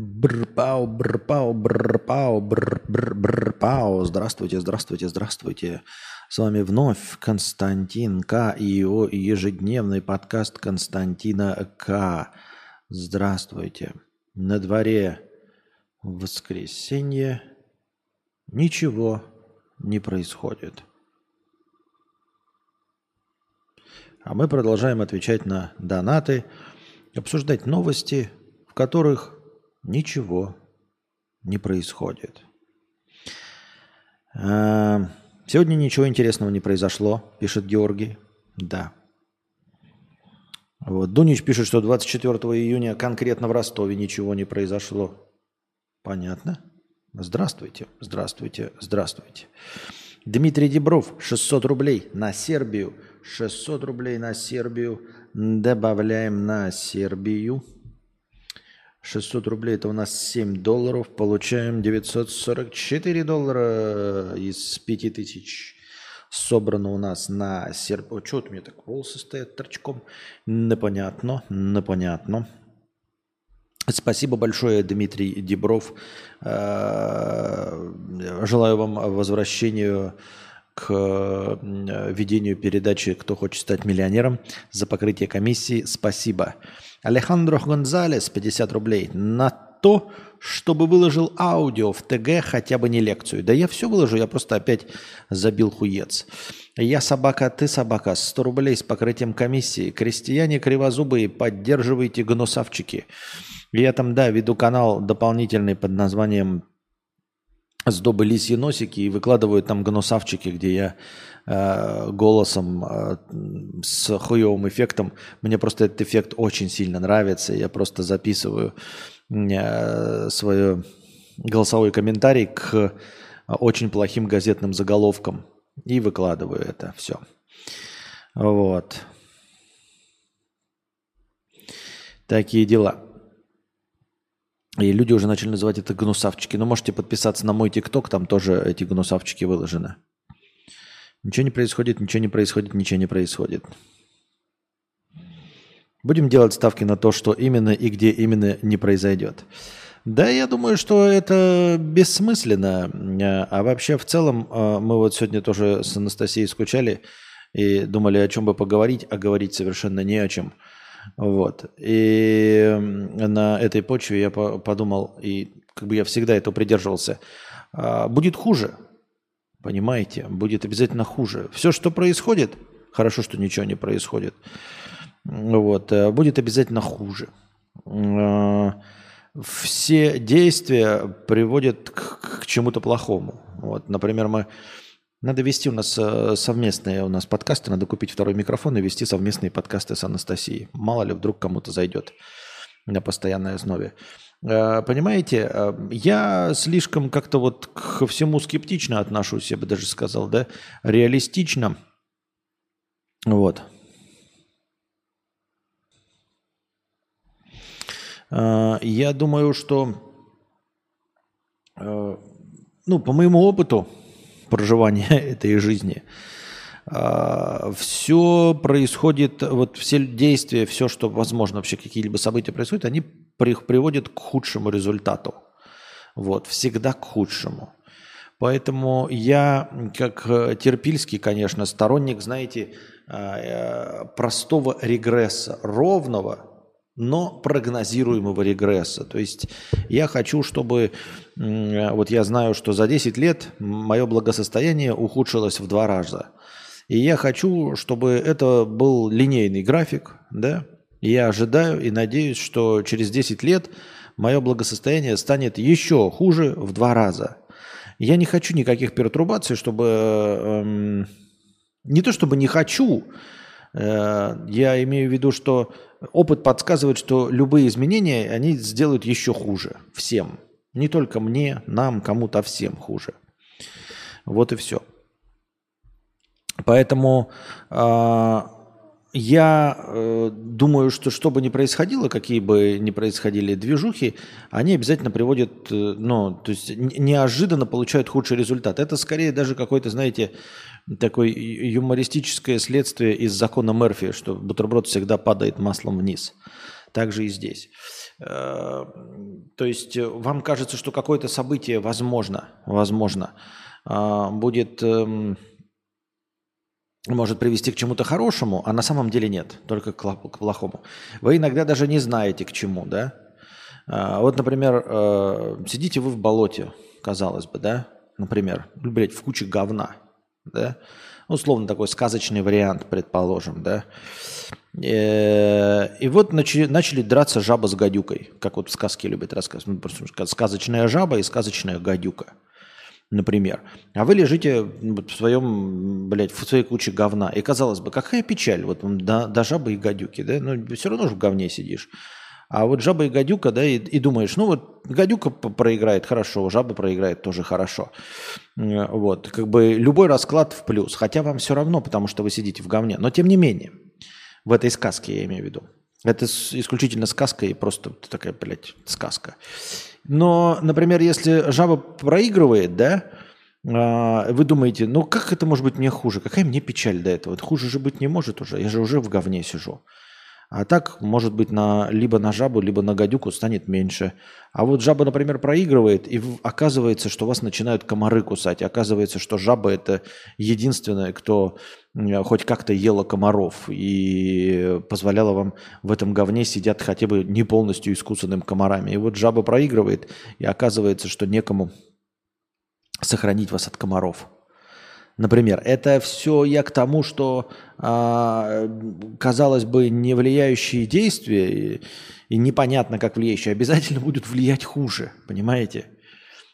Брпау, брпау, брпау, бр, бр, брпау. Здравствуйте, здравствуйте, здравствуйте. С вами вновь Константин К. и его ежедневный подкаст Константина К. Здравствуйте. На дворе воскресенье. Ничего не происходит. А мы продолжаем отвечать на донаты, обсуждать новости, в которых ничего не происходит. А, сегодня ничего интересного не произошло, пишет Георгий. Да. Вот. Дунич пишет, что 24 июня конкретно в Ростове ничего не произошло. Понятно. Здравствуйте, здравствуйте, здравствуйте. Дмитрий Дебров, 600 рублей на Сербию. 600 рублей на Сербию. Добавляем на Сербию. 600 рублей это у нас 7 долларов. Получаем 944 доллара из 5000. Собрано у нас на серп... О, что у меня так волосы стоят торчком? Непонятно, непонятно. Спасибо большое, Дмитрий Дебров. Э, желаю вам возвращению к ведению передачи «Кто хочет стать миллионером» за покрытие комиссии. Спасибо. Алехандро Гонзалес, 50 рублей, на то, чтобы выложил аудио в ТГ, хотя бы не лекцию. Да я все выложу, я просто опять забил хуец. Я собака, ты собака, 100 рублей с покрытием комиссии. Крестьяне кривозубые, поддерживайте гнусавчики. Я там, да, веду канал дополнительный под названием «Сдобы лисьи носики» и выкладываю там гнусавчики, где я Э, голосом э, с хуевым эффектом. Мне просто этот эффект очень сильно нравится. Я просто записываю э, свой голосовой комментарий к очень плохим газетным заголовкам и выкладываю это все. Вот. Такие дела. И люди уже начали называть это гнусавчики. Но можете подписаться на мой ТикТок, там тоже эти гнусавчики выложены. Ничего не происходит, ничего не происходит, ничего не происходит. Будем делать ставки на то, что именно и где именно не произойдет. Да, я думаю, что это бессмысленно. А вообще, в целом, а, мы вот сегодня тоже с Анастасией скучали и думали, о чем бы поговорить, а говорить совершенно не о чем. Вот. И на этой почве я подумал, и как бы я всегда этого придерживался, а, будет хуже. Понимаете? Будет обязательно хуже. Все, что происходит, хорошо, что ничего не происходит, вот, э, будет обязательно хуже. Э, все действия приводят к, к чему-то плохому. Вот, например, мы надо вести у нас э, совместные у нас подкасты, надо купить второй микрофон и вести совместные подкасты с Анастасией. Мало ли вдруг кому-то зайдет на постоянной основе. Э, понимаете, э, я слишком как-то вот ко всему скептично отношусь, я бы даже сказал, да, реалистично. Вот. Я думаю, что, ну, по моему опыту проживания этой жизни, все происходит, вот все действия, все, что возможно, вообще какие-либо события происходят, они приводит к худшему результату. Вот, всегда к худшему. Поэтому я, как э, Терпильский, конечно, сторонник, знаете, э, э, простого регресса, ровного, но прогнозируемого регресса. То есть я хочу, чтобы, вот я знаю, что за 10 лет мое благосостояние ухудшилось в два раза. И я хочу, чтобы это был линейный график, да, я ожидаю и надеюсь, что через 10 лет мое благосостояние станет еще хуже в два раза. Я не хочу никаких пертурбаций, чтобы... Эм, не то чтобы не хочу, э, я имею в виду, что опыт подсказывает, что любые изменения, они сделают еще хуже всем. Не только мне, нам, кому-то, всем хуже. Вот и все. Поэтому э, я э, думаю, что что бы ни происходило, какие бы ни происходили движухи, они обязательно приводят, э, ну, то есть неожиданно получают худший результат. Это скорее даже какое-то, знаете, такое юмористическое следствие из закона Мерфи, что бутерброд всегда падает маслом вниз. также и здесь. Э, то есть э, вам кажется, что какое-то событие возможно, возможно, а, будет, эм, может привести к чему-то хорошему, а на самом деле нет, только к плохому. Вы иногда даже не знаете к чему, да? А, вот, например, э, сидите вы в болоте, казалось бы, да? Например, блядь, в куче говна, да? Условно такой сказочный вариант, предположим, да? Э, и вот начали, драться жаба с гадюкой, как вот в сказке любят рассказывать. Ну, сказочная жаба и сказочная гадюка, например. А вы лежите в своем, блядь, в своей куче говна. И казалось бы, какая печаль вот до, до жабы и гадюки, да? Ну, все равно же в говне сидишь. А вот жаба и гадюка, да, и, и думаешь, ну вот гадюка проиграет хорошо, жаба проиграет тоже хорошо. Вот, как бы любой расклад в плюс, хотя вам все равно, потому что вы сидите в говне. Но тем не менее, в этой сказке я имею в виду. Это исключительно сказка и просто такая, блядь, сказка. Но, например, если жаба проигрывает, да, а, вы думаете, ну как это может быть мне хуже? Какая мне печаль до этого? Хуже же быть не может уже. Я же уже в говне сижу. А так, может быть, на, либо на жабу, либо на гадюку станет меньше. А вот жаба, например, проигрывает, и оказывается, что вас начинают комары кусать. Оказывается, что жаба – это единственная, кто хоть как-то ела комаров и позволяла вам в этом говне сидят хотя бы не полностью искусанным комарами. И вот жаба проигрывает, и оказывается, что некому сохранить вас от комаров. Например, это все я к тому, что, а, казалось бы, не влияющие действия и, непонятно, как влияющие, обязательно будут влиять хуже, понимаете?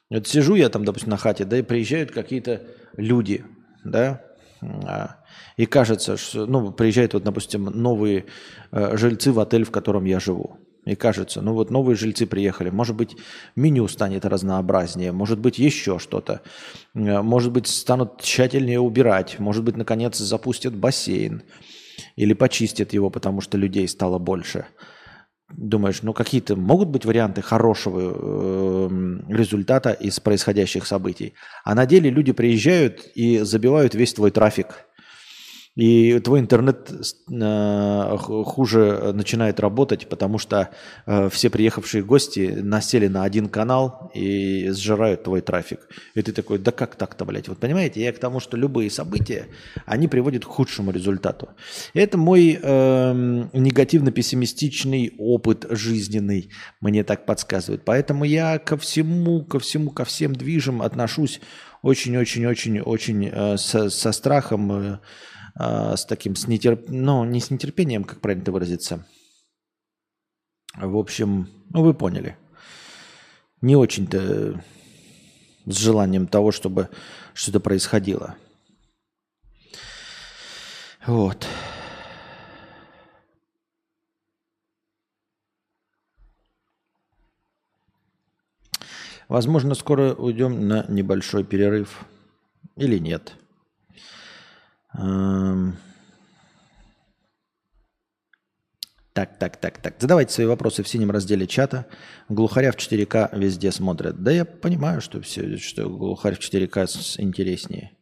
Вот сижу я там, допустим, на хате, да, и приезжают какие-то люди, да, а, и кажется, что, ну, приезжают вот, допустим, новые э, жильцы в отель, в котором я живу. И кажется, ну вот новые жильцы приехали, может быть, меню станет разнообразнее, может быть, еще что-то. Э, может быть, станут тщательнее убирать, может быть, наконец запустят бассейн или почистят его, потому что людей стало больше. Думаешь, ну какие-то могут быть варианты хорошего э, результата из происходящих событий. А на деле люди приезжают и забивают весь твой трафик – и твой интернет э, хуже начинает работать, потому что э, все приехавшие гости насели на один канал и сжирают твой трафик. И ты такой, да как так-то, блядь? Вот понимаете, я к тому, что любые события, они приводят к худшему результату. Это мой э, негативно-пессимистичный опыт жизненный, мне так подсказывает. Поэтому я ко всему, ко всему, ко всем движам отношусь очень-очень-очень-очень э, со, со страхом, э, а, с таким, с нетерп... ну, не с нетерпением, как правильно это выразиться. В общем, ну, вы поняли. Не очень-то с желанием того, чтобы что-то происходило. Вот. Возможно, скоро уйдем на небольшой перерыв. Или нет. Так, так, так, так. Задавайте свои вопросы в синем разделе чата. Глухаря в 4К везде смотрят. Да я понимаю, что все, что глухарь в 4К интереснее,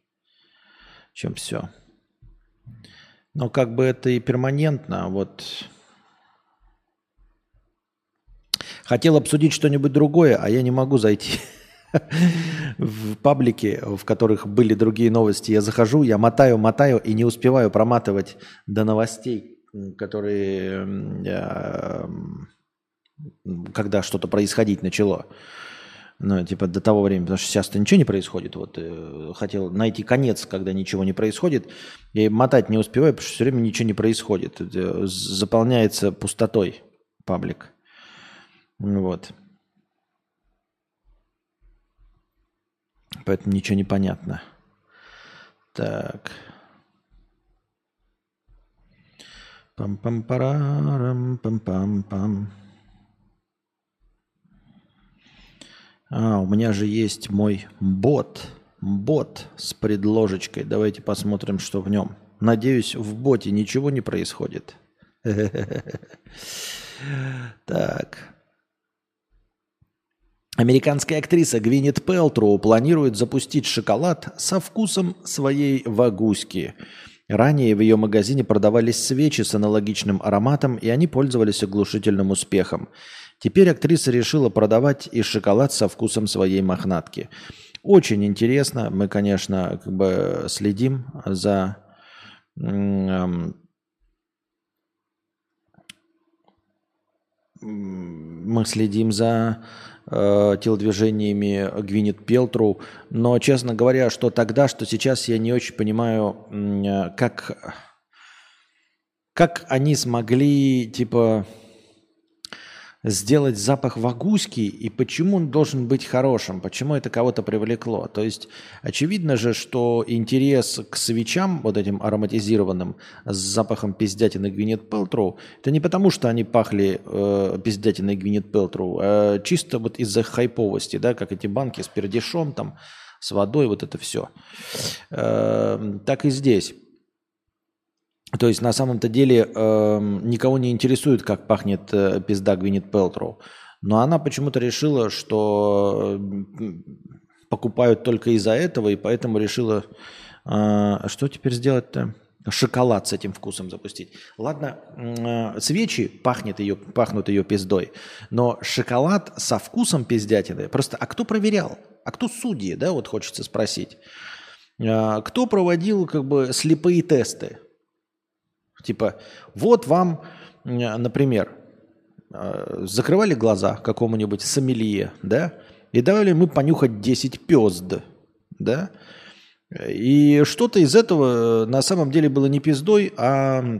чем все. Но как бы это и перманентно, вот хотел обсудить что-нибудь другое, а я не могу зайти в паблике, в которых были другие новости, я захожу, я мотаю, мотаю и не успеваю проматывать до новостей, которые, когда что-то происходить начало. Ну, типа до того времени, потому что сейчас-то ничего не происходит. Вот э, хотел найти конец, когда ничего не происходит. Я мотать не успеваю, потому что все время ничего не происходит. Э, заполняется пустотой паблик. Вот. Поэтому ничего не понятно. Так. Пам-пам-парам, пам-пам-пам. А, у меня же есть мой бот. Бот с предложечкой. Давайте посмотрим, что в нем. Надеюсь, в боте ничего не происходит. Так. Американская актриса Гвинет Пелтроу планирует запустить шоколад со вкусом своей вагуськи. Ранее в ее магазине продавались свечи с аналогичным ароматом, и они пользовались оглушительным успехом. Теперь актриса решила продавать и шоколад со вкусом своей мохнатки. Очень интересно. Мы, конечно, как бы следим за мы следим за э, телодвижениями Гвинет Пелтру, но, честно говоря, что тогда, что сейчас, я не очень понимаю, э, как, как они смогли, типа, сделать запах вагуськи и почему он должен быть хорошим, почему это кого-то привлекло. То есть очевидно же, что интерес к свечам, вот этим ароматизированным, с запахом пиздятины Гвинет Пелтру, это не потому, что они пахли э, пиздятиной Гвинет Пелтру, а чисто вот из-за хайповости, да, как эти банки с пердешом там, с водой, вот это все. Э, так и здесь. То есть на самом-то деле э, никого не интересует, как пахнет э, пизда Гвинет Пелтроу. Но она почему-то решила, что покупают только из-за этого, и поэтому решила, э, что теперь сделать-то? Шоколад с этим вкусом запустить. Ладно, э, свечи пахнет ее, пахнут ее пиздой, но шоколад со вкусом пиздятины. Просто, а кто проверял? А кто судьи, да, вот хочется спросить. Э, кто проводил как бы слепые тесты? Типа, вот вам, например, э, закрывали глаза какому-нибудь сомелье, да, и давали мы понюхать 10 пезд, да, и что-то из этого на самом деле было не пиздой, а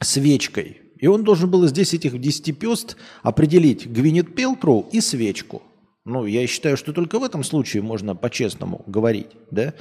свечкой. И он должен был 10 этих 10 пезд определить Гвинет Пелтроу и свечку. Ну, я считаю, что только в этом случае можно по-честному говорить, да.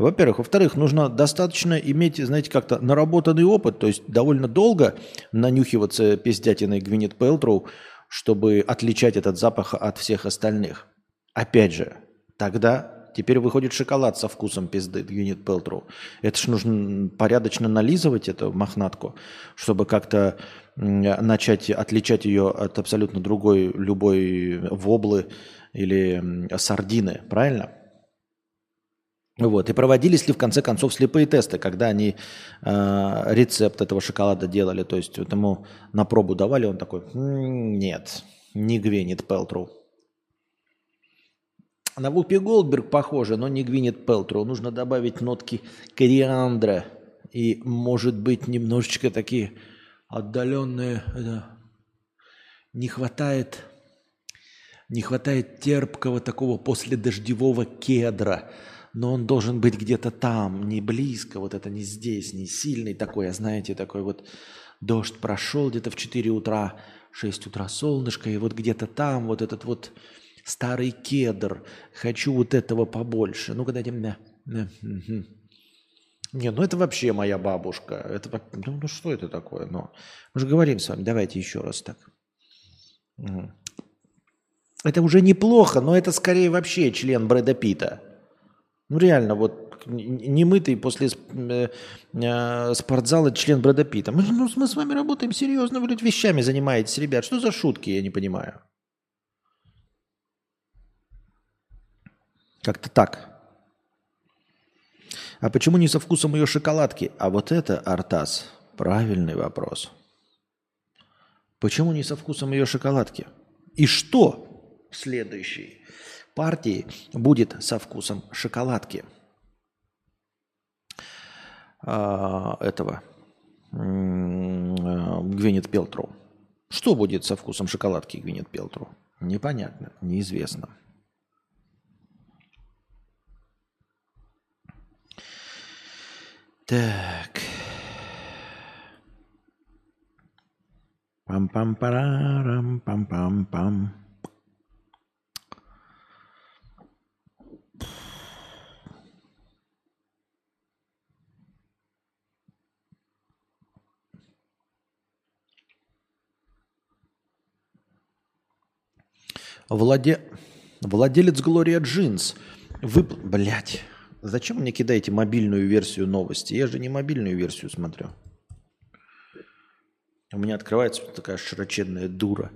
Во-первых. Во-вторых, нужно достаточно иметь, знаете, как-то наработанный опыт, то есть довольно долго нанюхиваться пиздятиной Гвинет Пелтроу, чтобы отличать этот запах от всех остальных. Опять же, тогда теперь выходит шоколад со вкусом пизды Гвинет Пелтроу. Это ж нужно порядочно нализывать эту мохнатку, чтобы как-то начать отличать ее от абсолютно другой любой воблы или сардины, правильно? Вот. И проводились ли в конце концов слепые тесты, когда они э, рецепт этого шоколада делали, то есть вот ему на пробу давали, он такой, нет, не Гвинет Пелтру. На Вупи Голдберг похоже, но не Гвинет Пелтру. Нужно добавить нотки кориандра и, может быть, немножечко такие отдаленные. Это, не хватает, не хватает терпкого такого после дождевого кедра – но он должен быть где-то там, не близко, вот это не здесь, не сильный такой, а знаете, такой вот дождь прошел где-то в 4 утра, 6 утра солнышко, и вот где-то там вот этот вот старый кедр, хочу вот этого побольше. Ну, когда этим... Не, ну это вообще моя бабушка. Это, ну, ну что это такое? Ну, мы же говорим с вами, давайте еще раз так. Это уже неплохо, но это скорее вообще член Брэда Питта. Ну реально, вот немытый после э, э, спортзала член Брэда Питта. Мы, ну, мы с вами работаем серьезно, вы тут вещами занимаетесь, ребят. Что за шутки, я не понимаю. Как-то так. А почему не со вкусом ее шоколадки? А вот это, Артас, правильный вопрос. Почему не со вкусом ее шоколадки? И что следующий? Партии будет со вкусом шоколадки а, этого Гвинет Пелтру. Что будет со вкусом шоколадки Гвинет Пелтру? Непонятно, неизвестно. Так. Пам-пам-парам, пам-пам-пам. Владе... Владелец Глория Джинс. Вы... Блять. Зачем мне кидаете мобильную версию новости? Я же не мобильную версию смотрю. У меня открывается такая широченная дура.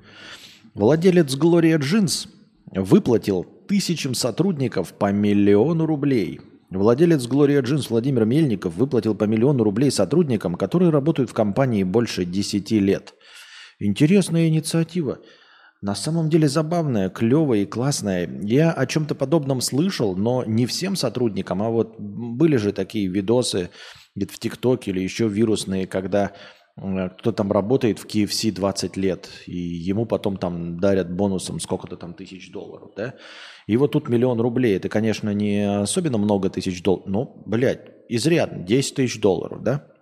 Владелец Глория Джинс выплатил тысячам сотрудников по миллиону рублей. Владелец Gloria Jeans Владимир Мельников выплатил по миллиону рублей сотрудникам, которые работают в компании больше 10 лет. Интересная инициатива. На самом деле забавная, клевая и классная. Я о чем-то подобном слышал, но не всем сотрудникам, а вот были же такие видосы где-то в ТикТоке или еще вирусные, когда э, кто там работает в KFC 20 лет, и ему потом там дарят бонусом сколько-то там тысяч долларов, да? И вот тут миллион рублей, это, конечно, не особенно много тысяч долларов, но, блядь, изрядно, 10 тысяч долларов, да?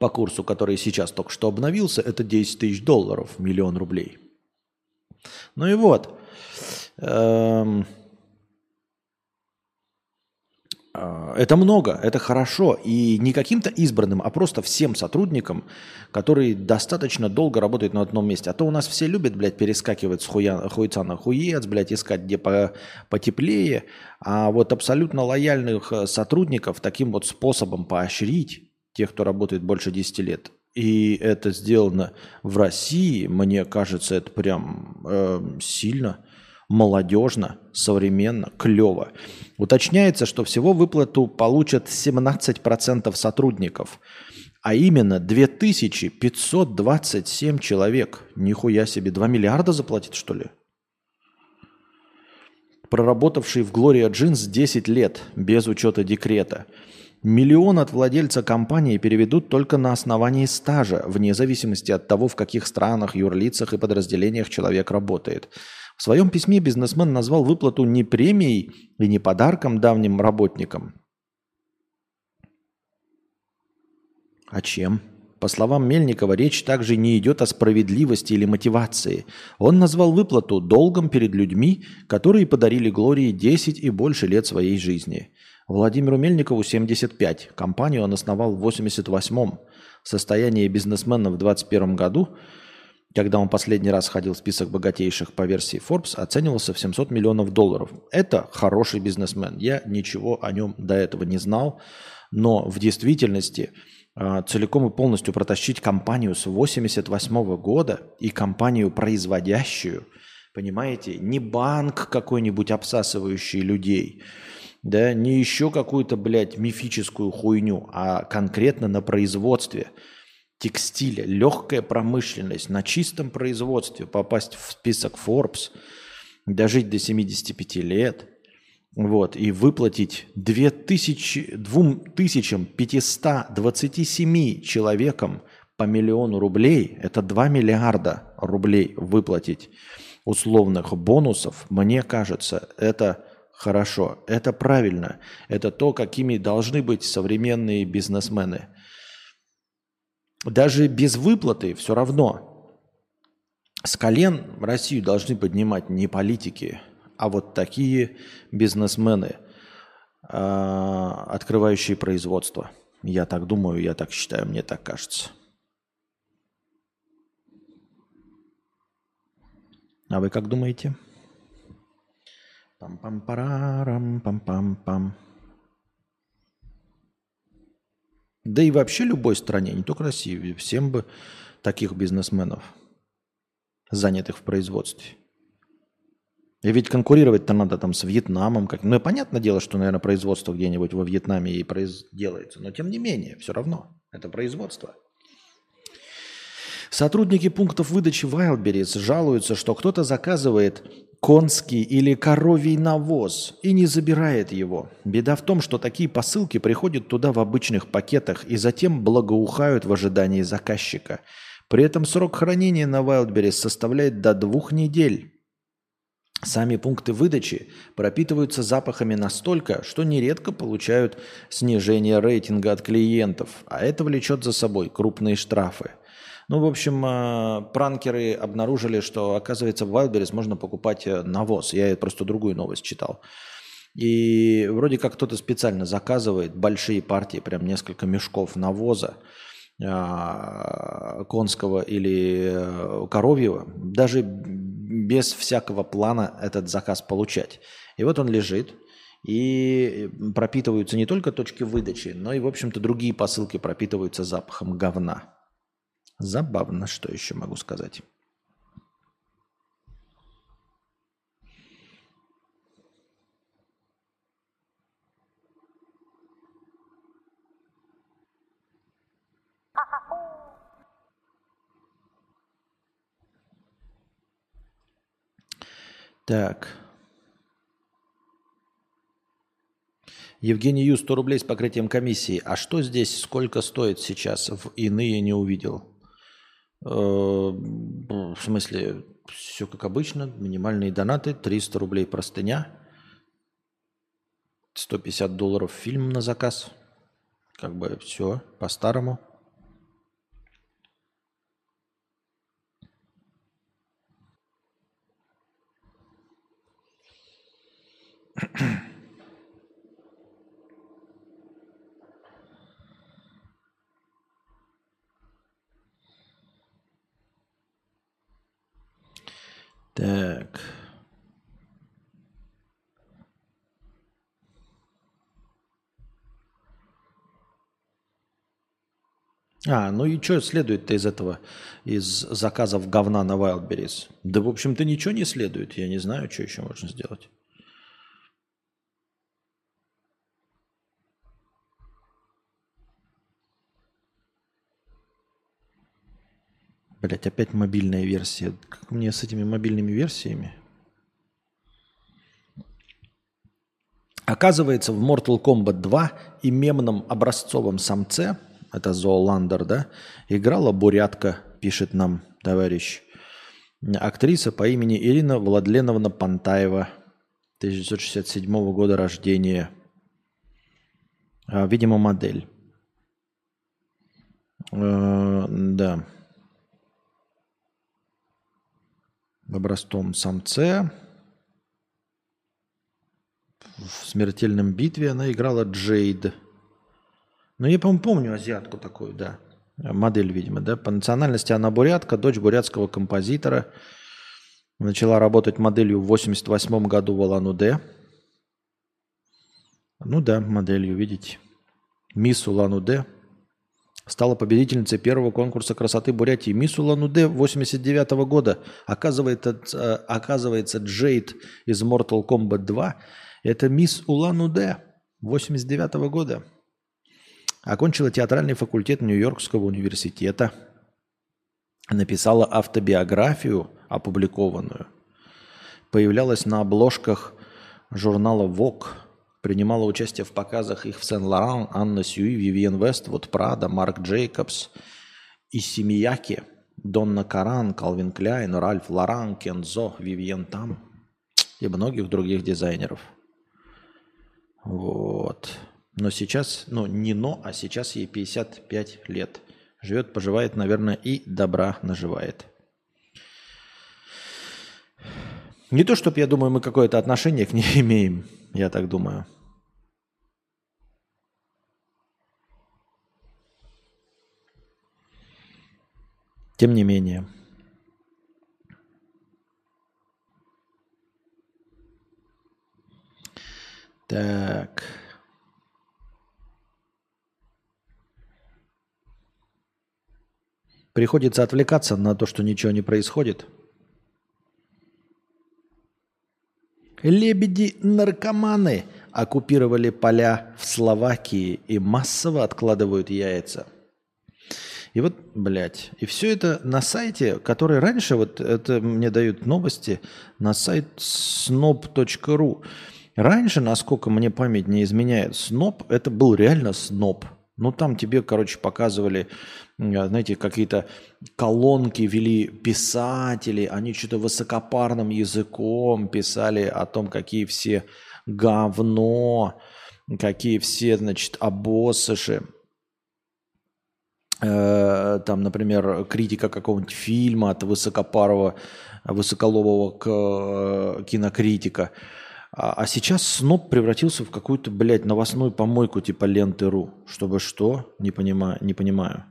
По курсу, который сейчас только что обновился, это 10 тысяч долларов, миллион рублей. Ну и вот. Эм, э, это много, это хорошо. И не каким-то избранным, а просто всем сотрудникам, которые достаточно долго работают на одном месте. А то у нас все любят, блядь, перескакивать с хуя, хуйца на хуец, блядь, искать где по, потеплее. А вот абсолютно лояльных э, сотрудников таким вот способом поощрить, тех, кто работает больше 10 лет, и это сделано в России, мне кажется, это прям э, сильно, молодежно, современно, клево. Уточняется, что всего выплату получат 17% сотрудников, а именно 2527 человек. Нихуя себе, 2 миллиарда заплатит, что ли? Проработавший в Gloria Jeans 10 лет, без учета декрета – Миллион от владельца компании переведут только на основании стажа, вне зависимости от того, в каких странах, юрлицах и подразделениях человек работает. В своем письме бизнесмен назвал выплату не премией и не подарком давним работникам. А чем? По словам Мельникова, речь также не идет о справедливости или мотивации. Он назвал выплату долгом перед людьми, которые подарили Глории 10 и больше лет своей жизни. Владимиру Мельникову 75. Компанию он основал в 88-м. Состояние бизнесмена в 21 году, когда он последний раз ходил в список богатейших по версии Forbes, оценивался в 700 миллионов долларов. Это хороший бизнесмен. Я ничего о нем до этого не знал, но в действительности а, целиком и полностью протащить компанию с 88 года и компанию производящую, понимаете, не банк какой-нибудь обсасывающий людей – да, не еще какую-то, блядь, мифическую хуйню, а конкретно на производстве текстиля, легкая промышленность, на чистом производстве попасть в список Forbes, дожить до 75 лет, вот, и выплатить 2000, 2527 человекам по миллиону рублей, это 2 миллиарда рублей выплатить условных бонусов, мне кажется, это Хорошо, это правильно. Это то, какими должны быть современные бизнесмены. Даже без выплаты все равно. С колен Россию должны поднимать не политики, а вот такие бизнесмены, а, открывающие производство. Я так думаю, я так считаю, мне так кажется. А вы как думаете? Пам-пам-парарам, пам-пам-пам. Да и вообще любой стране, не только России, всем бы таких бизнесменов, занятых в производстве. И ведь конкурировать-то надо там с Вьетнамом. Как... Ну, и понятное дело, что, наверное, производство где-нибудь во Вьетнаме и произ... делается. Но, тем не менее, все равно. Это производство. Сотрудники пунктов выдачи Wildberries жалуются, что кто-то заказывает конский или коровий навоз и не забирает его. Беда в том, что такие посылки приходят туда в обычных пакетах и затем благоухают в ожидании заказчика. При этом срок хранения на Wildberries составляет до двух недель. Сами пункты выдачи пропитываются запахами настолько, что нередко получают снижение рейтинга от клиентов, а это влечет за собой крупные штрафы. Ну, в общем, а, пранкеры обнаружили, что, оказывается, в Wildberries можно покупать э, навоз. Я просто другую новость читал. И вроде как кто-то специально заказывает большие партии, прям несколько мешков навоза а, конского или э, коровьего, даже без всякого плана этот заказ получать. И вот он лежит, и пропитываются не только точки выдачи, но и, в общем-то, другие посылки пропитываются запахом говна. Забавно, что еще могу сказать. Так. Евгений Ю, 100 рублей с покрытием комиссии. А что здесь, сколько стоит сейчас? В иные не увидел. Э, в смысле, все как обычно. Минимальные донаты. 300 рублей простыня. 150 долларов фильм на заказ. Как бы все по-старому. Так. А, ну и что следует-то из этого, из заказов говна на Wildberries? Да, в общем-то, ничего не следует. Я не знаю, что еще можно сделать. Блять, опять мобильная версия. Как мне с этими мобильными версиями? Оказывается, в Mortal Kombat 2 и мемном образцовом самце, это Зооландер, да, играла бурятка, пишет нам товарищ. Актриса по имени Ирина Владленовна Пантаева, 1967 года рождения. А, видимо, модель. Э, да. в образцом самце. В смертельном битве она играла Джейд. Ну, я, по-моему, помню азиатку такую, да. Модель, видимо, да. По национальности она бурятка, дочь бурятского композитора. Начала работать моделью в 88 году в Улан-Удэ. Ну да, моделью, видите. Мисс Улан-Удэ стала победительницей первого конкурса красоты Бурятии Мисс Улан-Удэ 89 года. Оказывается, э, оказывается, Джейд из Mortal Kombat 2 – это Мисс Улан-Удэ 89 года. Окончила театральный факультет Нью-Йоркского университета. Написала автобиографию, опубликованную. Появлялась на обложках журнала Vogue – Принимала участие в показах их в Сен-Лоран, Анна Сьюи, Вивиен Вествуд, Прада, Марк Джейкобс и Семияки, Донна Каран, Калвин Кляйн, Ральф Лоран, Кензо, Вивиен Там и многих других дизайнеров. Вот. Но сейчас, ну не но, а сейчас ей 55 лет. Живет, поживает, наверное, и добра наживает. Не то, чтобы я думаю, мы какое-то отношение к ней имеем я так думаю. Тем не менее. Так. Приходится отвлекаться на то, что ничего не происходит – Лебеди-наркоманы оккупировали поля в Словакии и массово откладывают яйца. И вот, блядь, и все это на сайте, который раньше, вот это мне дают новости, на сайт snob.ru. Раньше, насколько мне память не изменяет, сноб, это был реально сноб – ну, там тебе, короче, показывали, знаете, какие-то колонки вели писатели, они что-то высокопарным языком писали о том, какие все говно, какие все, значит, обоссыши. Э, там, например, критика какого-нибудь фильма от высокопарого, высоколобого э, кинокритика – а, а сейчас СНОП превратился в какую-то, блядь, новостную помойку типа ленты.ру. Чтобы что? Не понимаю. Не понимаю.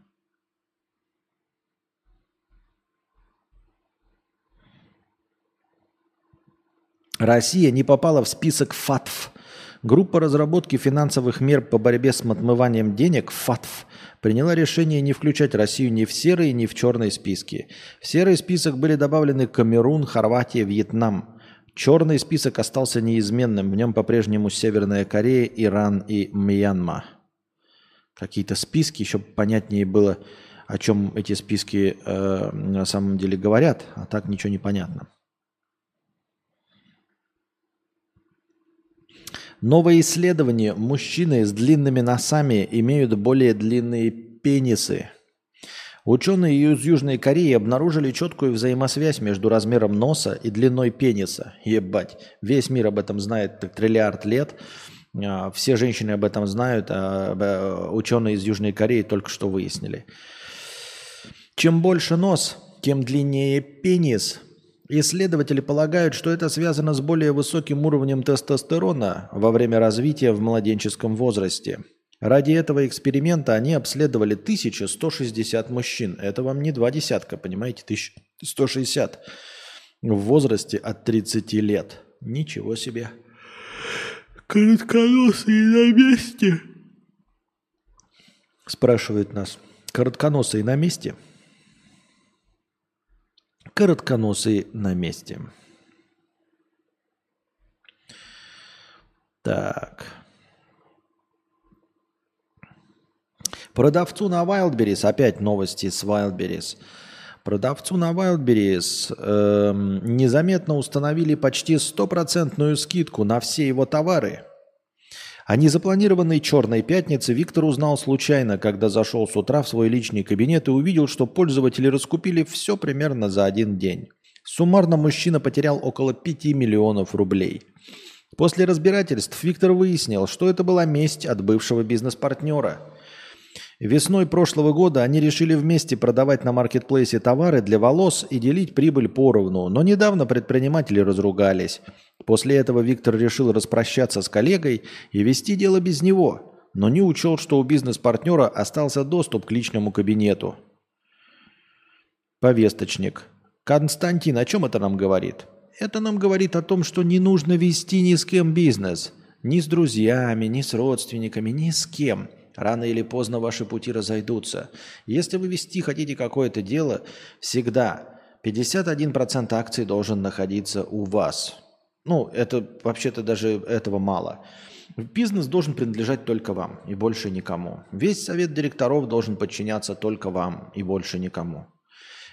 Россия не попала в список ФАТФ. Группа разработки финансовых мер по борьбе с отмыванием денег ФАТФ приняла решение не включать Россию ни в серые, ни в черные списки. В серый список были добавлены Камерун, Хорватия, Вьетнам – Черный список остался неизменным. В нем по-прежнему Северная Корея, Иран и Мьянма. Какие-то списки, еще понятнее было о чем эти списки э, на самом деле говорят, а так ничего не понятно. Новое исследование. Мужчины с длинными носами имеют более длинные пенисы. Ученые из Южной Кореи обнаружили четкую взаимосвязь между размером носа и длиной пениса. Ебать, весь мир об этом знает триллиард лет. А, все женщины об этом знают, а ученые из Южной Кореи только что выяснили. Чем больше нос, тем длиннее пенис. Исследователи полагают, что это связано с более высоким уровнем тестостерона во время развития в младенческом возрасте. Ради этого эксперимента они обследовали 1160 мужчин. Это вам не два десятка, понимаете, 1160 в возрасте от 30 лет. Ничего себе. Коротконосые на месте. Спрашивает нас. Коротконосые на месте? Коротконосые на месте. Так. Продавцу на Wildberries, опять новости с Wildberries. Продавцу на Wildberries э, незаметно установили почти стопроцентную скидку на все его товары. О незапланированной «Черной пятнице» Виктор узнал случайно, когда зашел с утра в свой личный кабинет и увидел, что пользователи раскупили все примерно за один день. Суммарно мужчина потерял около 5 миллионов рублей. После разбирательств Виктор выяснил, что это была месть от бывшего бизнес-партнера – Весной прошлого года они решили вместе продавать на маркетплейсе товары для волос и делить прибыль поровну, но недавно предприниматели разругались. После этого Виктор решил распрощаться с коллегой и вести дело без него, но не учел, что у бизнес-партнера остался доступ к личному кабинету. Повесточник. Константин, о чем это нам говорит? Это нам говорит о том, что не нужно вести ни с кем бизнес. Ни с друзьями, ни с родственниками, ни с кем – Рано или поздно ваши пути разойдутся. Если вы вести хотите какое-то дело, всегда 51% акций должен находиться у вас. Ну, это вообще-то даже этого мало. Бизнес должен принадлежать только вам и больше никому. Весь совет директоров должен подчиняться только вам и больше никому.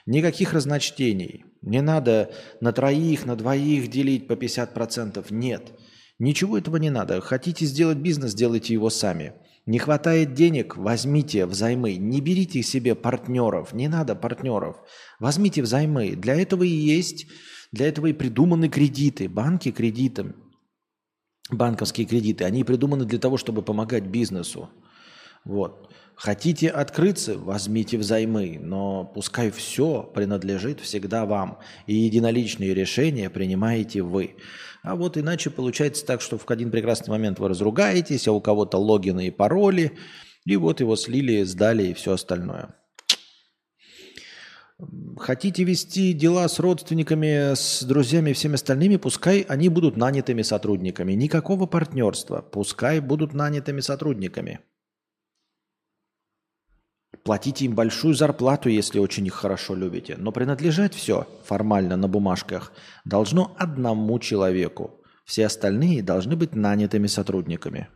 Никаких разночтений. Не надо на троих, на двоих делить по 50%. Нет. Ничего этого не надо. Хотите сделать бизнес, делайте его сами. Не хватает денег, возьмите взаймы. Не берите себе партнеров, не надо партнеров. Возьмите взаймы. Для этого и есть, для этого и придуманы кредиты, банки кредитам. Банковские кредиты, они придуманы для того, чтобы помогать бизнесу. Вот. Хотите открыться, возьмите взаймы, но пускай все принадлежит всегда вам. И единоличные решения принимаете вы. А вот иначе получается так, что в один прекрасный момент вы разругаетесь, а у кого-то логины и пароли, и вот его слили, сдали и все остальное. Хотите вести дела с родственниками, с друзьями и всеми остальными, пускай они будут нанятыми сотрудниками. Никакого партнерства, пускай будут нанятыми сотрудниками. Платите им большую зарплату, если очень их хорошо любите. Но принадлежать все формально на бумажках должно одному человеку. Все остальные должны быть нанятыми сотрудниками.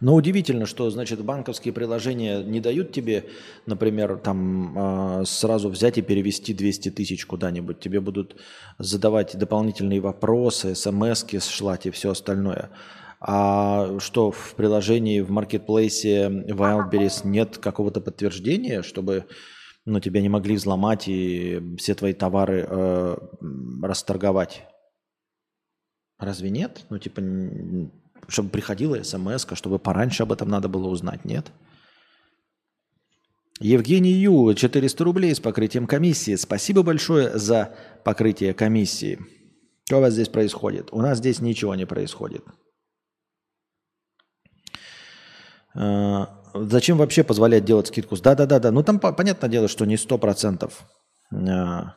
Но удивительно, что, значит, банковские приложения не дают тебе, например, там а, сразу взять и перевести 200 тысяч куда-нибудь. Тебе будут задавать дополнительные вопросы, смс-ки шлать и все остальное. А что в приложении в маркетплейсе Wildberries нет какого-то подтверждения, чтобы ну, тебя не могли взломать и все твои товары э, расторговать? Разве нет? Ну, типа, чтобы приходила смс чтобы пораньше об этом надо было узнать, нет? Евгений Ю, 400 рублей с покрытием комиссии. Спасибо большое за покрытие комиссии. Что у вас здесь происходит? У нас здесь ничего не происходит. А, зачем вообще позволять делать скидку? Да-да-да-да. Ну там понятное дело, что не 100%. А,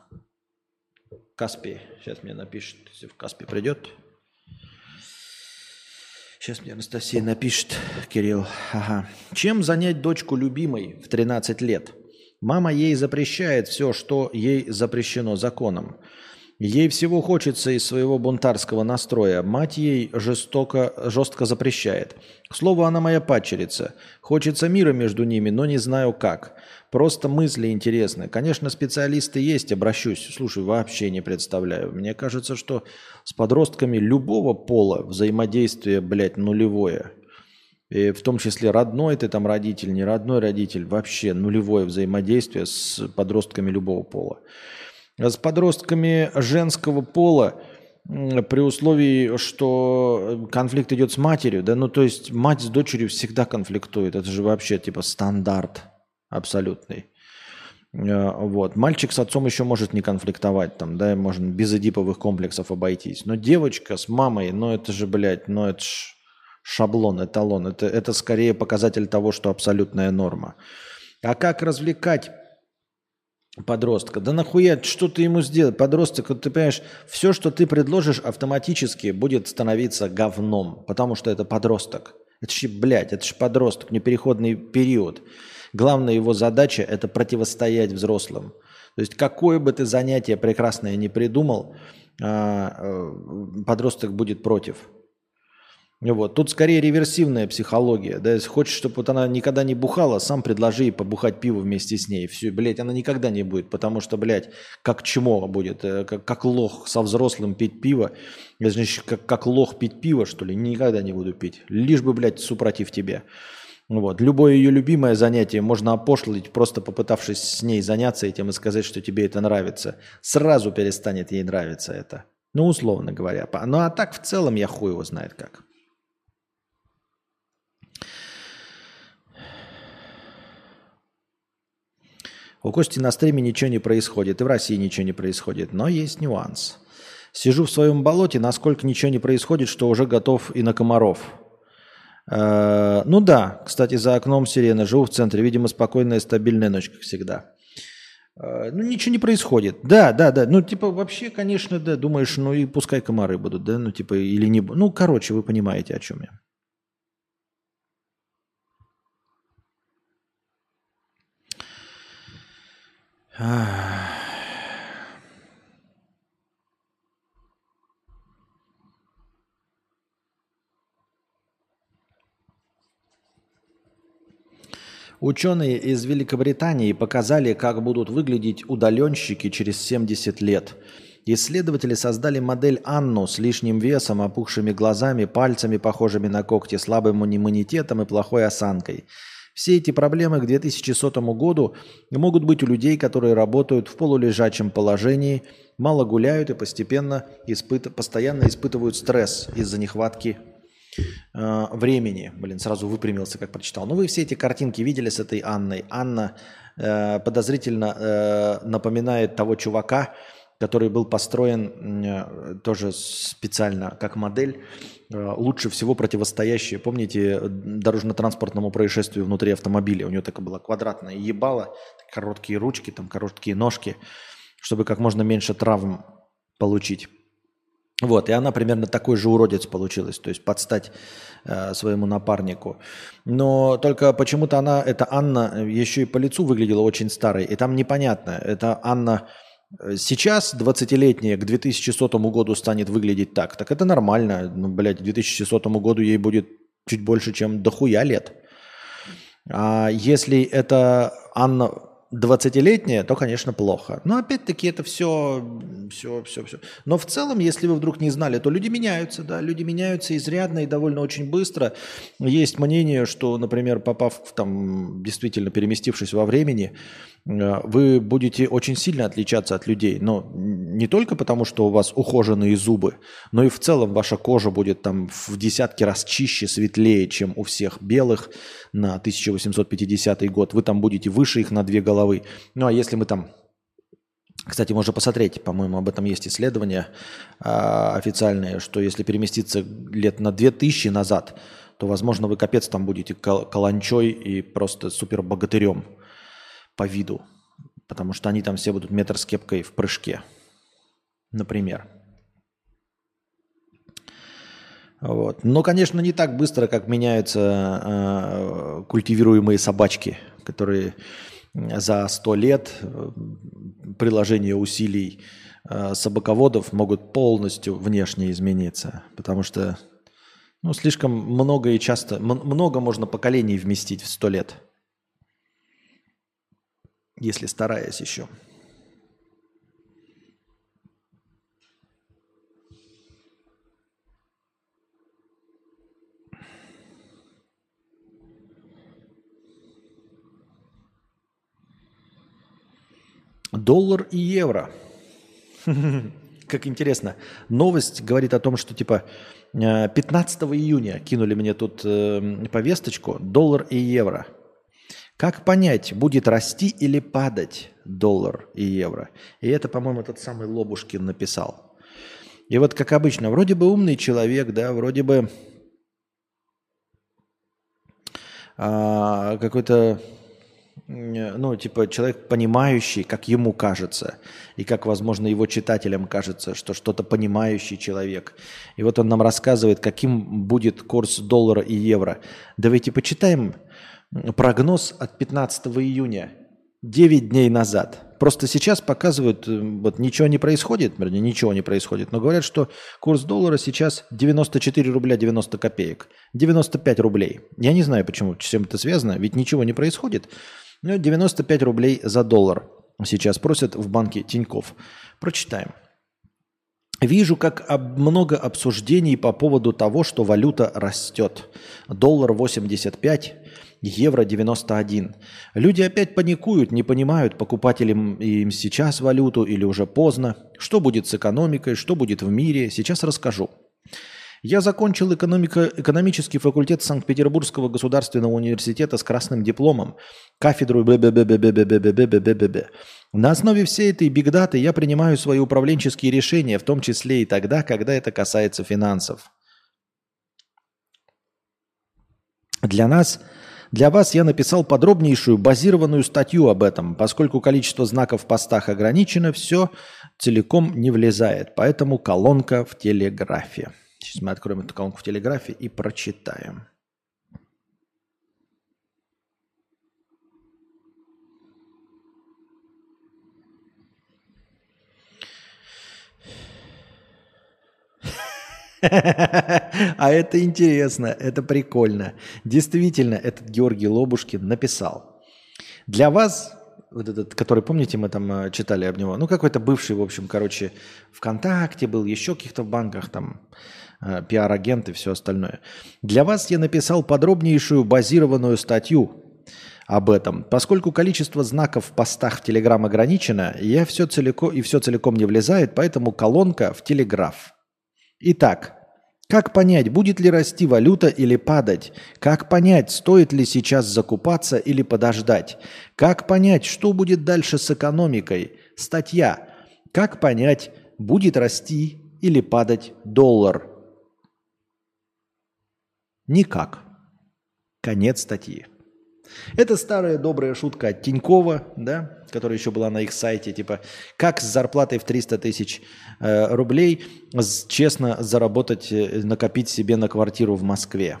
Каспи. Сейчас мне напишет, если в Каспи придет. Сейчас мне Анастасия напишет, Кирилл. Ага. Чем занять дочку любимой в 13 лет? Мама ей запрещает все, что ей запрещено законом. Ей всего хочется из своего бунтарского настроя. Мать ей жестоко, жестко запрещает. К слову, она моя падчерица. Хочется мира между ними, но не знаю как. Просто мысли интересны. Конечно, специалисты есть, обращусь. Слушай, вообще не представляю. Мне кажется, что с подростками любого пола взаимодействие, блядь, нулевое. И в том числе родной ты там родитель, не родной родитель. Вообще нулевое взаимодействие с подростками любого пола. С подростками женского пола при условии, что конфликт идет с матерью, да, ну то есть мать с дочерью всегда конфликтует, это же вообще типа стандарт абсолютный. Э, вот. Мальчик с отцом еще может не конфликтовать, там, да, можно без эдиповых комплексов обойтись. Но девочка с мамой, ну это же, блядь, ну это ж шаблон, эталон. Это, это скорее показатель того, что абсолютная норма. А как развлекать подростка. Да нахуя, что ты ему сделать? Подросток, ты понимаешь, все, что ты предложишь, автоматически будет становиться говном, потому что это подросток. Это же, блядь, это же подросток, не переходный период. Главная его задача – это противостоять взрослым. То есть какое бы ты занятие прекрасное не придумал, а, э, подросток будет против. Вот. Тут скорее реверсивная психология. Да? Если хочешь, чтобы вот она никогда не бухала, сам предложи ей побухать пиво вместе с ней. Все, блядь, она никогда не будет, потому что, блядь, как чмо будет, э, как, как лох со взрослым пить пиво. Значит, как, как лох пить пиво, что ли, никогда не буду пить. Лишь бы, блядь, супротив тебе. Вот. Любое ее любимое занятие можно опошлить, просто попытавшись с ней заняться этим и сказать, что тебе это нравится. Сразу перестанет ей нравиться это. Ну, условно говоря. Ну, а так в целом я хуй его знает как. У Кости на стриме ничего не происходит, и в России ничего не происходит. Но есть нюанс. Сижу в своем болоте, насколько ничего не происходит, что уже готов и на комаров. Э, ну да, кстати, за окном сирена. Живу в центре. Видимо, спокойная, стабильная ночь, как всегда. Э, ну, ничего не происходит. Да, да, да. Ну, типа, вообще, конечно, да. Думаешь, ну и пускай комары будут, да. Ну, типа, или не... Ну, короче, вы понимаете, о чем я. Ученые из Великобритании показали, как будут выглядеть удаленщики через 70 лет. Исследователи создали модель Анну с лишним весом, опухшими глазами, пальцами, похожими на когти, слабым иммунитетом и плохой осанкой – все эти проблемы к 2100 году могут быть у людей, которые работают в полулежачем положении, мало гуляют и постепенно испыт... постоянно испытывают стресс из-за нехватки э, времени. Блин, сразу выпрямился, как прочитал. Ну, вы все эти картинки видели с этой Анной. Анна э, подозрительно э, напоминает того чувака, который был построен э, тоже специально как модель, э, лучше всего противостоящая, помните, дорожно-транспортному происшествию внутри автомобиля. У нее такая была квадратная ебала, короткие ручки, там короткие ножки, чтобы как можно меньше травм получить. Вот, и она примерно такой же уродец получилась, то есть подстать э, своему напарнику. Но только почему-то она, эта Анна, еще и по лицу выглядела очень старой, и там непонятно, это Анна Сейчас 20-летняя к 2100 году станет выглядеть так. Так это нормально. Ну, блядь, к 2100 году ей будет чуть больше, чем дохуя лет. А если это Анна 20-летняя, то, конечно, плохо. Но опять-таки это все, все, все, все. Но в целом, если вы вдруг не знали, то люди меняются, да, люди меняются изрядно и довольно очень быстро. Есть мнение, что, например, попав там, действительно переместившись во времени, Э, вы будете очень сильно отличаться от людей. Но не только потому, что у вас ухоженные зубы, но и в целом ваша кожа будет там в десятки раз чище, светлее, чем у всех белых на 1850 год. Вы там будете выше их на две головы. Ну а если мы там кстати, можно посмотреть, по-моему, об этом есть исследования э, официальные, что если переместиться лет на 2000 назад, то, возможно, вы капец там будете кал- каланчой и просто супер богатырем по виду, потому что они там все будут метр с кепкой в прыжке, например. Вот. Но, конечно, не так быстро, как меняются э, культивируемые собачки, которые за сто лет э, приложения усилий э, собаководов могут полностью внешне измениться. Потому что ну, слишком много и часто, много можно поколений вместить в сто лет. Если стараясь еще. Доллар и евро. Как интересно. Новость говорит о том, что типа 15 э, июня кинули мне тут э, повесточку доллар и евро. Как понять, будет расти или падать доллар и евро? И это, по-моему, тот самый Лобушкин написал. И вот, как обычно, вроде бы умный человек, да, вроде бы а, какой-то ну, типа, человек понимающий, как ему кажется, и как, возможно, его читателям кажется, что что-то понимающий человек. И вот он нам рассказывает, каким будет курс доллара и евро. Давайте почитаем прогноз от 15 июня, 9 дней назад. Просто сейчас показывают, э, вот ничего не происходит, вернее, ничего не происходит, но говорят, что курс доллара сейчас 94 рубля 90 копеек, 95 рублей. Я не знаю, почему, с чем это связано, ведь ничего не происходит. Ну, 95 рублей за доллар сейчас просят в банке Тиньков. Прочитаем. Вижу, как много обсуждений по поводу того, что валюта растет. Доллар 85, евро 91. Люди опять паникуют, не понимают, покупателям им сейчас валюту или уже поздно. Что будет с экономикой, что будет в мире, сейчас расскажу. Я закончил экономико экономический факультет Санкт-Петербургского государственного университета с красным дипломом, кафедру б На основе всей этой бигдаты я принимаю свои управленческие решения, в том числе и тогда, когда это касается финансов. Для нас для вас я написал подробнейшую базированную статью об этом, поскольку количество знаков в постах ограничено, все целиком не влезает, поэтому колонка в телеграфе. Сейчас мы откроем эту колонку в Телеграфе и прочитаем. А это интересно, это прикольно. Действительно, этот Георгий Лобушкин написал. Для вас, вот этот, который, помните, мы там э, читали об него, ну какой-то бывший, в общем, короче, ВКонтакте был, еще каких-то в банках там, Э, пиар-агент и все остальное. Для вас я написал подробнейшую базированную статью об этом. Поскольку количество знаков в постах в Телеграм ограничено, я все целиком, и все целиком не влезает, поэтому колонка в Телеграф. Итак, как понять, будет ли расти валюта или падать? Как понять, стоит ли сейчас закупаться или подождать? Как понять, что будет дальше с экономикой? Статья. Как понять, будет расти или падать доллар? Никак. Конец статьи. Это старая добрая шутка от Тинькова, да, которая еще была на их сайте, типа, как с зарплатой в 300 тысяч э, рублей честно заработать, э, накопить себе на квартиру в Москве.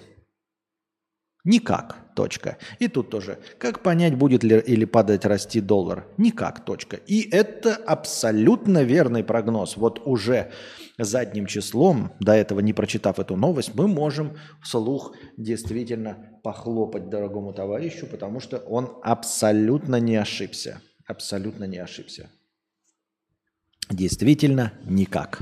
Никак. Точка. И тут тоже. Как понять, будет ли или падать, расти доллар? Никак. Точка. И это абсолютно верный прогноз. Вот уже задним числом, до этого не прочитав эту новость, мы можем вслух действительно похлопать дорогому товарищу, потому что он абсолютно не ошибся. Абсолютно не ошибся. Действительно никак.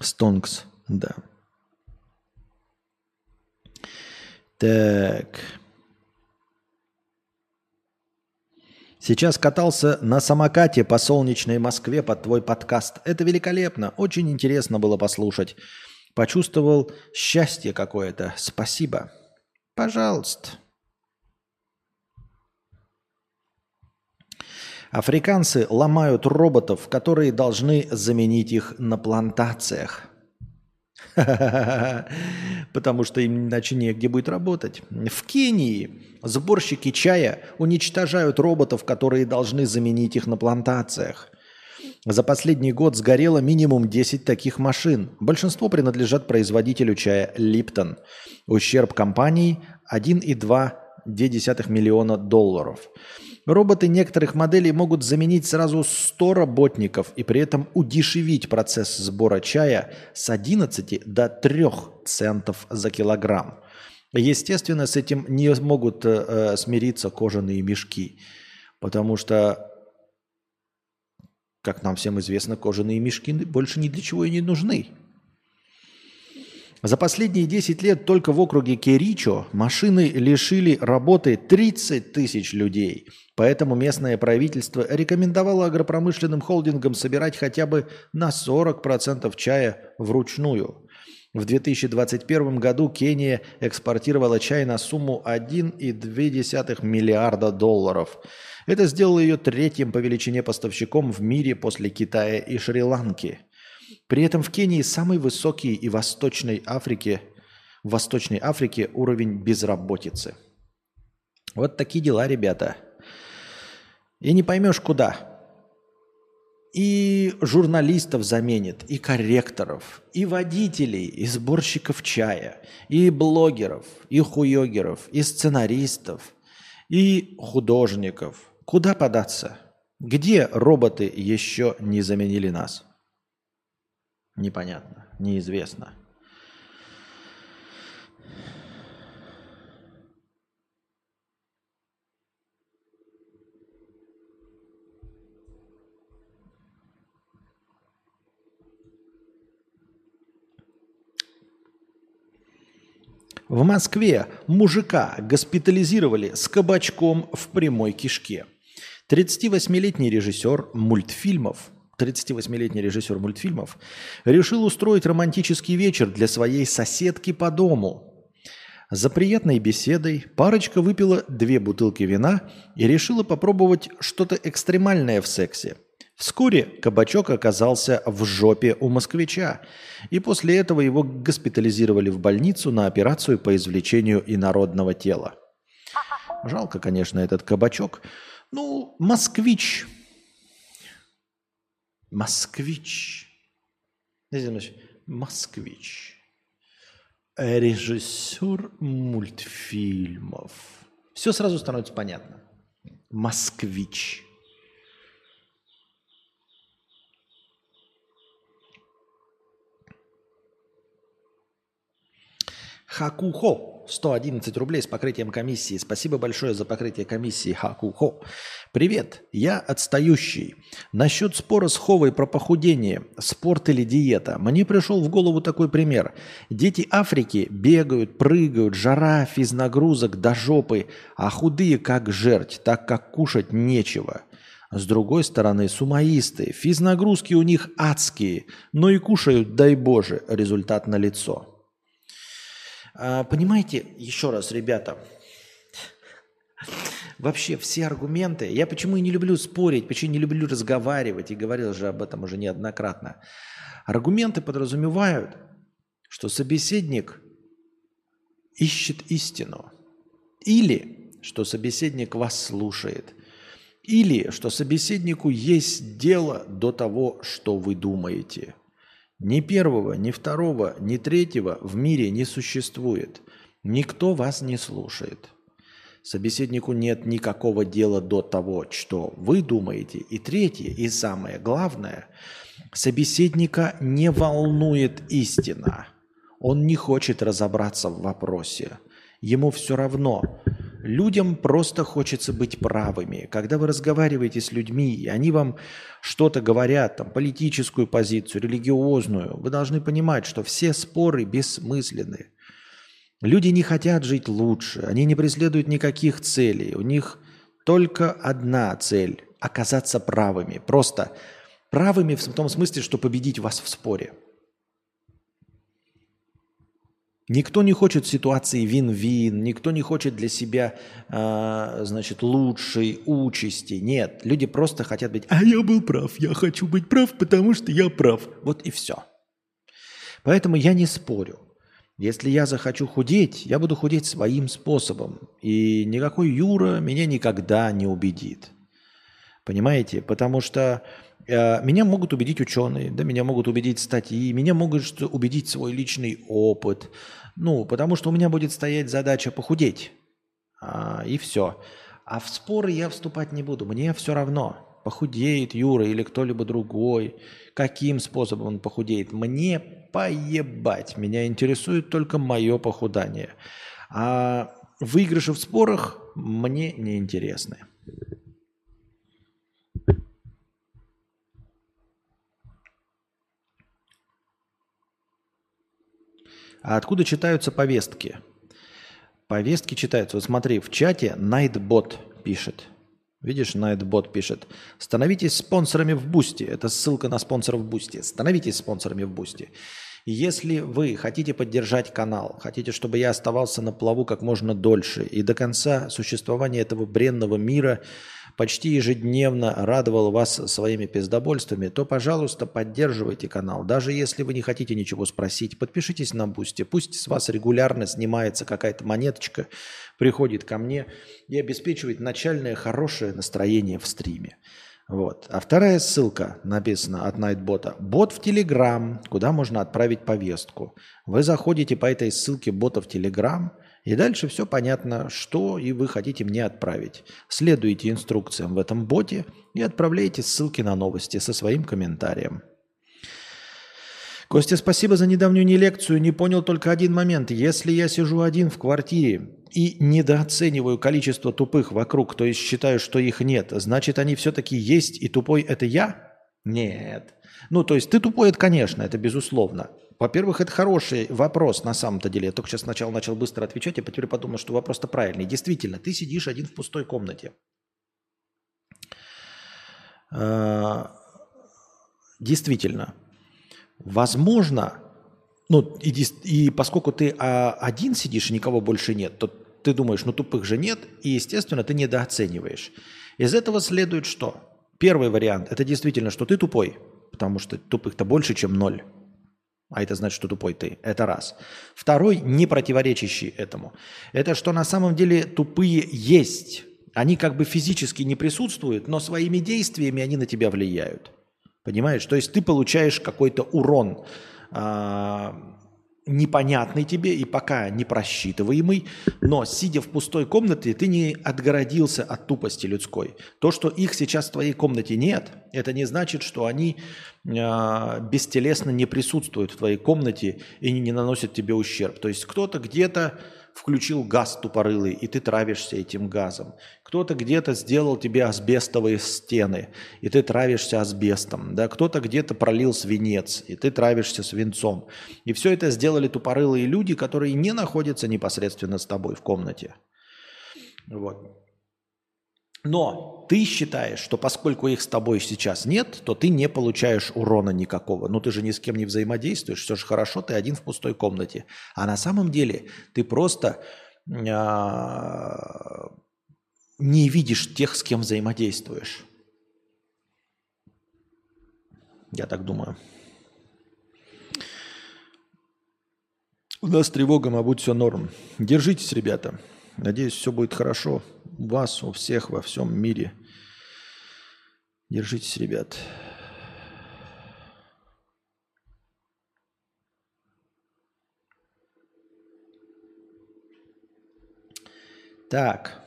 Стонкс, да. Так. Сейчас катался на самокате по солнечной Москве под твой подкаст. Это великолепно. Очень интересно было послушать. Почувствовал счастье какое-то. Спасибо. Пожалуйста. Африканцы ломают роботов, которые должны заменить их на плантациях. Потому что им иначе негде будет работать. В Кении сборщики чая уничтожают роботов, которые должны заменить их на плантациях. За последний год сгорело минимум 10 таких машин. Большинство принадлежат производителю чая Липтон. Ущерб компании 1,2 миллиона долларов. Роботы некоторых моделей могут заменить сразу 100 работников и при этом удешевить процесс сбора чая с 11 до 3 центов за килограмм. Естественно, с этим не могут э, э смириться кожаные мешки, потому что как нам всем известно, кожаные мешки больше ни для чего и не нужны. За последние 10 лет только в округе Керичо машины лишили работы 30 тысяч людей. Поэтому местное правительство рекомендовало агропромышленным холдингам собирать хотя бы на 40% чая вручную. В 2021 году Кения экспортировала чай на сумму 1,2 миллиарда долларов – это сделало ее третьим по величине поставщиком в мире после Китая и Шри-Ланки. При этом в Кении самый высокий и Восточной Африке, в Восточной Африке уровень безработицы. Вот такие дела, ребята. И не поймешь куда. И журналистов заменит, и корректоров, и водителей, и сборщиков чая, и блогеров, и хуёгеров, и сценаристов, и художников – Куда податься? Где роботы еще не заменили нас? Непонятно, неизвестно. В Москве мужика госпитализировали с кабачком в прямой кишке. 38-летний режиссер мультфильмов 38-летний режиссер мультфильмов решил устроить романтический вечер для своей соседки по дому. За приятной беседой парочка выпила две бутылки вина и решила попробовать что-то экстремальное в сексе. Вскоре кабачок оказался в жопе у москвича, и после этого его госпитализировали в больницу на операцию по извлечению инородного тела. Жалко, конечно, этот кабачок – ну, москвич. Москвич. Москвич. Режиссер мультфильмов. Все сразу становится понятно. Москвич. Хакухо. 111 рублей с покрытием комиссии. Спасибо большое за покрытие комиссии, Хакухо. Привет, я отстающий. Насчет спора с Ховой про похудение, спорт или диета. Мне пришел в голову такой пример. Дети Африки бегают, прыгают, жара, физнагрузок до жопы, а худые как жерть, так как кушать нечего. С другой стороны, сумаисты, физнагрузки у них адские, но и кушают, дай Боже, результат на лицо. А, понимаете, еще раз, ребята, вообще все аргументы, я почему и не люблю спорить, почему не люблю разговаривать, и говорил же об этом уже неоднократно. Аргументы подразумевают, что собеседник ищет истину, или что собеседник вас слушает, или что собеседнику есть дело до того, что вы думаете – ни первого, ни второго, ни третьего в мире не существует. Никто вас не слушает. Собеседнику нет никакого дела до того, что вы думаете. И третье, и самое главное, собеседника не волнует истина. Он не хочет разобраться в вопросе. Ему все равно, Людям просто хочется быть правыми. Когда вы разговариваете с людьми, и они вам что-то говорят, там, политическую позицию, религиозную, вы должны понимать, что все споры бессмысленны. Люди не хотят жить лучше, они не преследуют никаких целей. У них только одна цель – оказаться правыми. Просто правыми в том смысле, что победить вас в споре – Никто не хочет ситуации вин-вин, никто не хочет для себя, э, значит, лучшей участи. Нет, люди просто хотят быть, а я был прав, я хочу быть прав, потому что я прав. Вот и все. Поэтому я не спорю. Если я захочу худеть, я буду худеть своим способом. И никакой Юра меня никогда не убедит. Понимаете? Потому что меня могут убедить ученые, да, меня могут убедить статьи, меня могут убедить свой личный опыт. Ну, потому что у меня будет стоять задача похудеть. А, и все. А в споры я вступать не буду. Мне все равно, похудеет Юра или кто-либо другой, каким способом он похудеет. Мне поебать. Меня интересует только мое похудание. А выигрыши в спорах мне не интересны. А откуда читаются повестки? Повестки читаются. Вот смотри, в чате Nightbot пишет. Видишь, Nightbot пишет. Становитесь спонсорами в Boosty. Это ссылка на спонсоров в Boosty. Становитесь спонсорами в Boosty. Если вы хотите поддержать канал, хотите, чтобы я оставался на плаву как можно дольше и до конца существования этого бренного мира почти ежедневно радовал вас своими пиздобольствами, то, пожалуйста, поддерживайте канал. Даже если вы не хотите ничего спросить, подпишитесь на Boosty. Пусть с вас регулярно снимается какая-то монеточка, приходит ко мне и обеспечивает начальное хорошее настроение в стриме. Вот. А вторая ссылка написана от Nightbot. Бот в Telegram, куда можно отправить повестку. Вы заходите по этой ссылке бота в Telegram, и дальше все понятно, что и вы хотите мне отправить. Следуйте инструкциям в этом боте и отправляйте ссылки на новости со своим комментарием. Костя, спасибо за недавнюю не лекцию. Не понял только один момент. Если я сижу один в квартире и недооцениваю количество тупых вокруг, то есть считаю, что их нет, значит, они все-таки есть, и тупой это я? Нет. Ну, то есть ты тупой, это, конечно, это безусловно. Во-первых, это хороший вопрос на самом-то деле. Я только сейчас сначала начал быстро отвечать, а теперь подумал, что вопрос-то правильный. Действительно, ты сидишь один в пустой комнате. А, действительно, Возможно, ну и, и поскольку ты а, один сидишь и никого больше нет, то ты думаешь, ну тупых же нет, и, естественно, ты недооцениваешь. Из этого следует что? Первый вариант – это действительно, что ты тупой, потому что тупых-то больше, чем ноль. А это значит, что тупой ты. Это раз. Второй, не противоречащий этому. Это что на самом деле тупые есть. Они как бы физически не присутствуют, но своими действиями они на тебя влияют. Понимаешь? То есть ты получаешь какой-то урон э, непонятный тебе и пока не просчитываемый, но сидя в пустой комнате, ты не отгородился от тупости людской. То, что их сейчас в твоей комнате нет, это не значит, что они э, бестелесно не присутствуют в твоей комнате и не, не наносят тебе ущерб. То есть кто-то где-то включил газ тупорылый, и ты травишься этим газом. Кто-то где-то сделал тебе асбестовые стены, и ты травишься асбестом. Да? Кто-то где-то пролил свинец, и ты травишься свинцом. И все это сделали тупорылые люди, которые не находятся непосредственно с тобой в комнате. Вот. Но ты считаешь, что поскольку их с тобой сейчас нет, то ты не получаешь урона никакого. Ну ты же ни с кем не взаимодействуешь, все же хорошо, ты один в пустой комнате. А на самом деле ты просто а, не видишь тех, с кем взаимодействуешь. Я так думаю. У нас тревога, мабуть, все норм. Держитесь, ребята. Надеюсь, все будет хорошо у вас, у всех во всем мире. Держитесь, ребят. Так.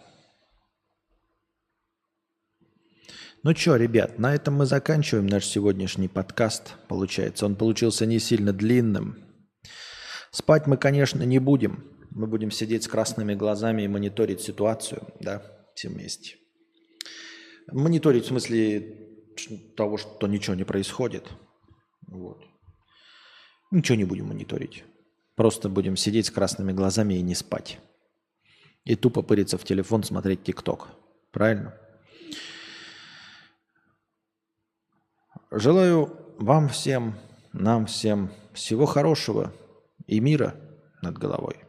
Ну что, ребят, на этом мы заканчиваем наш сегодняшний подкаст. Получается, он получился не сильно длинным. Спать мы, конечно, не будем. Мы будем сидеть с красными глазами и мониторить ситуацию, да, все вместе. Мониторить в смысле того, что ничего не происходит. Вот. Ничего не будем мониторить. Просто будем сидеть с красными глазами и не спать. И тупо пыриться в телефон, смотреть ТикТок. Правильно? Желаю вам всем, нам всем всего хорошего и мира над головой.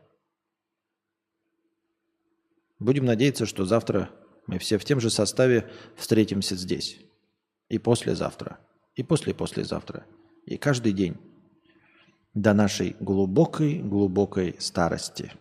Будем надеяться, что завтра мы все в тем же составе встретимся здесь. И послезавтра. И после-послезавтра. И каждый день. До нашей глубокой-глубокой старости.